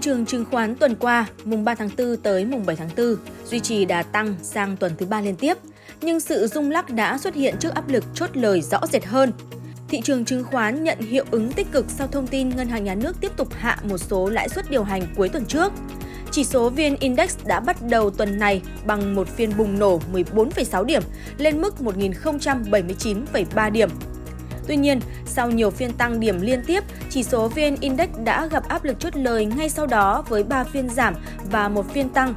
Trường chứng khoán tuần qua, mùng 3 tháng 4 tới mùng 7 tháng 4, duy trì đà tăng sang tuần thứ ba liên tiếp, nhưng sự rung lắc đã xuất hiện trước áp lực chốt lời rõ rệt hơn. Thị trường chứng khoán nhận hiệu ứng tích cực sau thông tin Ngân hàng Nhà nước tiếp tục hạ một số lãi suất điều hành cuối tuần trước. Chỉ số VN Index đã bắt đầu tuần này bằng một phiên bùng nổ 14,6 điểm lên mức 1.079,3 điểm, Tuy nhiên, sau nhiều phiên tăng điểm liên tiếp, chỉ số VN Index đã gặp áp lực chốt lời ngay sau đó với 3 phiên giảm và một phiên tăng.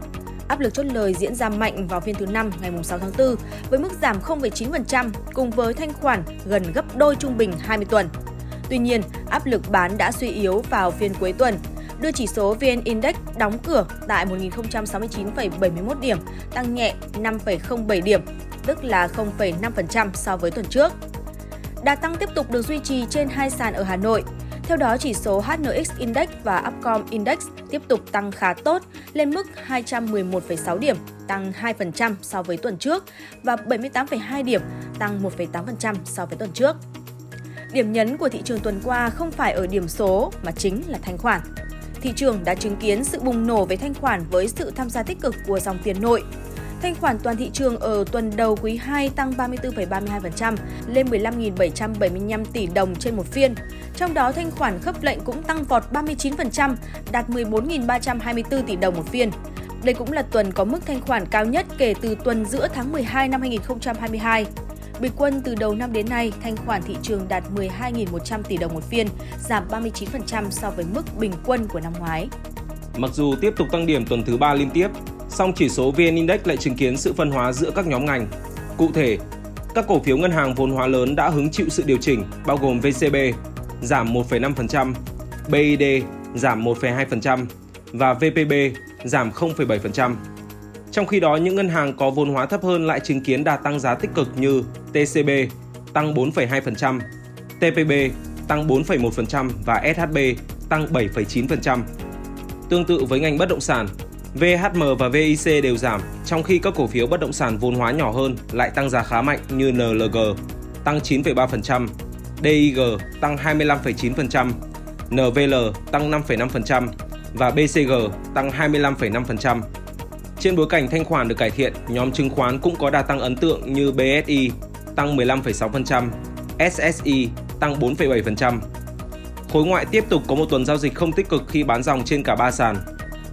Áp lực chốt lời diễn ra mạnh vào phiên thứ 5 ngày 6 tháng 4 với mức giảm 0,9% cùng với thanh khoản gần gấp đôi trung bình 20 tuần. Tuy nhiên, áp lực bán đã suy yếu vào phiên cuối tuần, đưa chỉ số VN Index đóng cửa tại 1069,71 điểm, tăng nhẹ 5,07 điểm, tức là 0,5% so với tuần trước. Đà tăng tiếp tục được duy trì trên hai sàn ở Hà Nội. Theo đó, chỉ số HNX Index và Upcom Index tiếp tục tăng khá tốt, lên mức 211,6 điểm, tăng 2% so với tuần trước và 78,2 điểm, tăng 1,8% so với tuần trước. Điểm nhấn của thị trường tuần qua không phải ở điểm số mà chính là thanh khoản. Thị trường đã chứng kiến sự bùng nổ về thanh khoản với sự tham gia tích cực của dòng tiền nội, Thanh khoản toàn thị trường ở tuần đầu quý 2 tăng 34,32% lên 15.775 tỷ đồng trên một phiên. Trong đó thanh khoản khớp lệnh cũng tăng vọt 39%, đạt 14.324 tỷ đồng một phiên. Đây cũng là tuần có mức thanh khoản cao nhất kể từ tuần giữa tháng 12 năm 2022. Bình quân từ đầu năm đến nay, thanh khoản thị trường đạt 12.100 tỷ đồng một phiên, giảm 39% so với mức bình quân của năm ngoái. Mặc dù tiếp tục tăng điểm tuần thứ ba liên tiếp, song chỉ số VN Index lại chứng kiến sự phân hóa giữa các nhóm ngành. Cụ thể, các cổ phiếu ngân hàng vốn hóa lớn đã hứng chịu sự điều chỉnh bao gồm VCB giảm 1,5%, BID giảm 1,2% và VPB giảm 0,7%. Trong khi đó, những ngân hàng có vốn hóa thấp hơn lại chứng kiến đà tăng giá tích cực như TCB tăng 4,2%, TPB tăng 4,1% và SHB tăng 7,9%. Tương tự với ngành bất động sản, VHM và VIC đều giảm, trong khi các cổ phiếu bất động sản vốn hóa nhỏ hơn lại tăng giá khá mạnh như NLG tăng 9,3%, DIG tăng 25,9%, NVL tăng 5,5% và BCG tăng 25,5%. Trên bối cảnh thanh khoản được cải thiện, nhóm chứng khoán cũng có đà tăng ấn tượng như BSI tăng 15,6%, SSI tăng 4,7%. Khối ngoại tiếp tục có một tuần giao dịch không tích cực khi bán dòng trên cả ba sàn,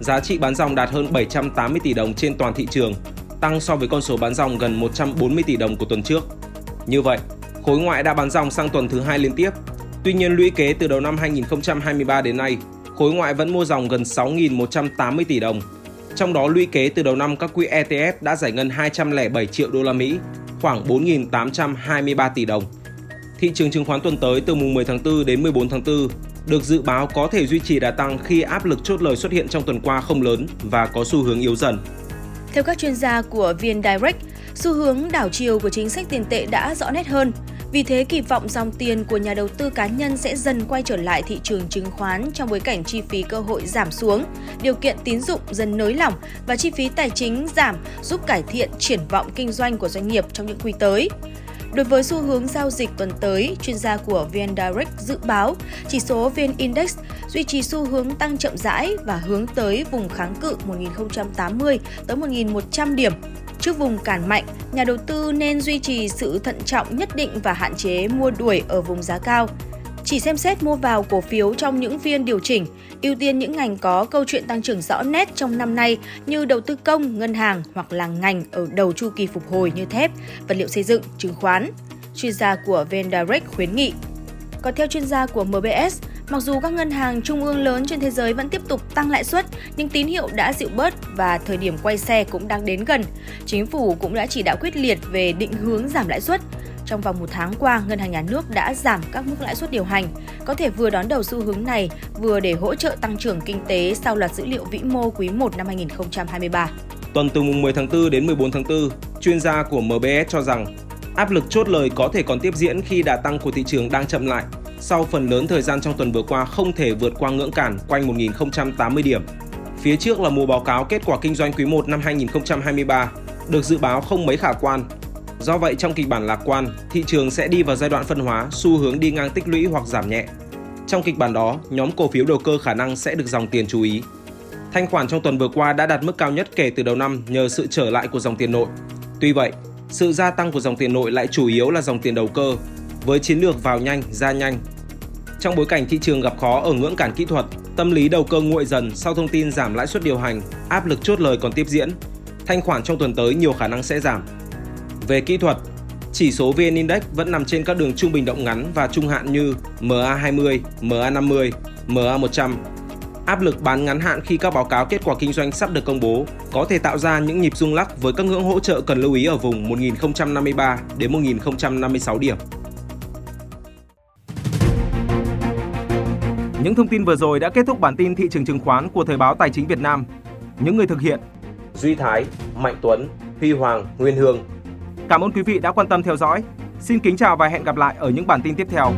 giá trị bán dòng đạt hơn 780 tỷ đồng trên toàn thị trường, tăng so với con số bán dòng gần 140 tỷ đồng của tuần trước. Như vậy, khối ngoại đã bán dòng sang tuần thứ hai liên tiếp. Tuy nhiên lũy kế từ đầu năm 2023 đến nay, khối ngoại vẫn mua dòng gần 6.180 tỷ đồng. Trong đó lũy kế từ đầu năm các quỹ ETF đã giải ngân 207 triệu đô la Mỹ, khoảng 4.823 tỷ đồng. Thị trường chứng khoán tuần tới từ mùng 10 tháng 4 đến 14 tháng 4 được dự báo có thể duy trì đà tăng khi áp lực chốt lời xuất hiện trong tuần qua không lớn và có xu hướng yếu dần. Theo các chuyên gia của VN Direct, xu hướng đảo chiều của chính sách tiền tệ đã rõ nét hơn. Vì thế, kỳ vọng dòng tiền của nhà đầu tư cá nhân sẽ dần quay trở lại thị trường chứng khoán trong bối cảnh chi phí cơ hội giảm xuống, điều kiện tín dụng dần nới lỏng và chi phí tài chính giảm giúp cải thiện triển vọng kinh doanh của doanh nghiệp trong những quý tới. Đối với xu hướng giao dịch tuần tới, chuyên gia của VN Direct dự báo chỉ số VN Index duy trì xu hướng tăng chậm rãi và hướng tới vùng kháng cự 1080 tới 1100 điểm. Trước vùng cản mạnh, nhà đầu tư nên duy trì sự thận trọng nhất định và hạn chế mua đuổi ở vùng giá cao. Chỉ xem xét mua vào cổ phiếu trong những phiên điều chỉnh, ưu tiên những ngành có câu chuyện tăng trưởng rõ nét trong năm nay như đầu tư công, ngân hàng hoặc là ngành ở đầu chu kỳ phục hồi như thép, vật liệu xây dựng, chứng khoán. Chuyên gia của VnDirect khuyến nghị. Còn theo chuyên gia của MBS, Mặc dù các ngân hàng trung ương lớn trên thế giới vẫn tiếp tục tăng lãi suất, nhưng tín hiệu đã dịu bớt và thời điểm quay xe cũng đang đến gần. Chính phủ cũng đã chỉ đạo quyết liệt về định hướng giảm lãi suất trong vòng một tháng qua, Ngân hàng Nhà nước đã giảm các mức lãi suất điều hành, có thể vừa đón đầu xu hướng này, vừa để hỗ trợ tăng trưởng kinh tế sau loạt dữ liệu vĩ mô quý 1 năm 2023. Tuần từ mùng 10 tháng 4 đến 14 tháng 4, chuyên gia của MBS cho rằng áp lực chốt lời có thể còn tiếp diễn khi đà tăng của thị trường đang chậm lại sau phần lớn thời gian trong tuần vừa qua không thể vượt qua ngưỡng cản quanh 1.080 điểm. Phía trước là mùa báo cáo kết quả kinh doanh quý 1 năm 2023, được dự báo không mấy khả quan. Do vậy trong kịch bản lạc quan, thị trường sẽ đi vào giai đoạn phân hóa, xu hướng đi ngang tích lũy hoặc giảm nhẹ. Trong kịch bản đó, nhóm cổ phiếu đầu cơ khả năng sẽ được dòng tiền chú ý. Thanh khoản trong tuần vừa qua đã đạt mức cao nhất kể từ đầu năm nhờ sự trở lại của dòng tiền nội. Tuy vậy, sự gia tăng của dòng tiền nội lại chủ yếu là dòng tiền đầu cơ, với chiến lược vào nhanh, ra nhanh. Trong bối cảnh thị trường gặp khó ở ngưỡng cản kỹ thuật, tâm lý đầu cơ nguội dần sau thông tin giảm lãi suất điều hành, áp lực chốt lời còn tiếp diễn, thanh khoản trong tuần tới nhiều khả năng sẽ giảm. Về kỹ thuật, chỉ số VN Index vẫn nằm trên các đường trung bình động ngắn và trung hạn như MA20, MA50, MA100. Áp lực bán ngắn hạn khi các báo cáo kết quả kinh doanh sắp được công bố có thể tạo ra những nhịp rung lắc với các ngưỡng hỗ trợ cần lưu ý ở vùng 1053 đến 1056 điểm. Những thông tin vừa rồi đã kết thúc bản tin thị trường chứng khoán của Thời báo Tài chính Việt Nam. Những người thực hiện Duy Thái, Mạnh Tuấn, Huy Hoàng, Nguyên Hương. Cảm ơn quý vị đã quan tâm theo dõi. Xin kính chào và hẹn gặp lại ở những bản tin tiếp theo.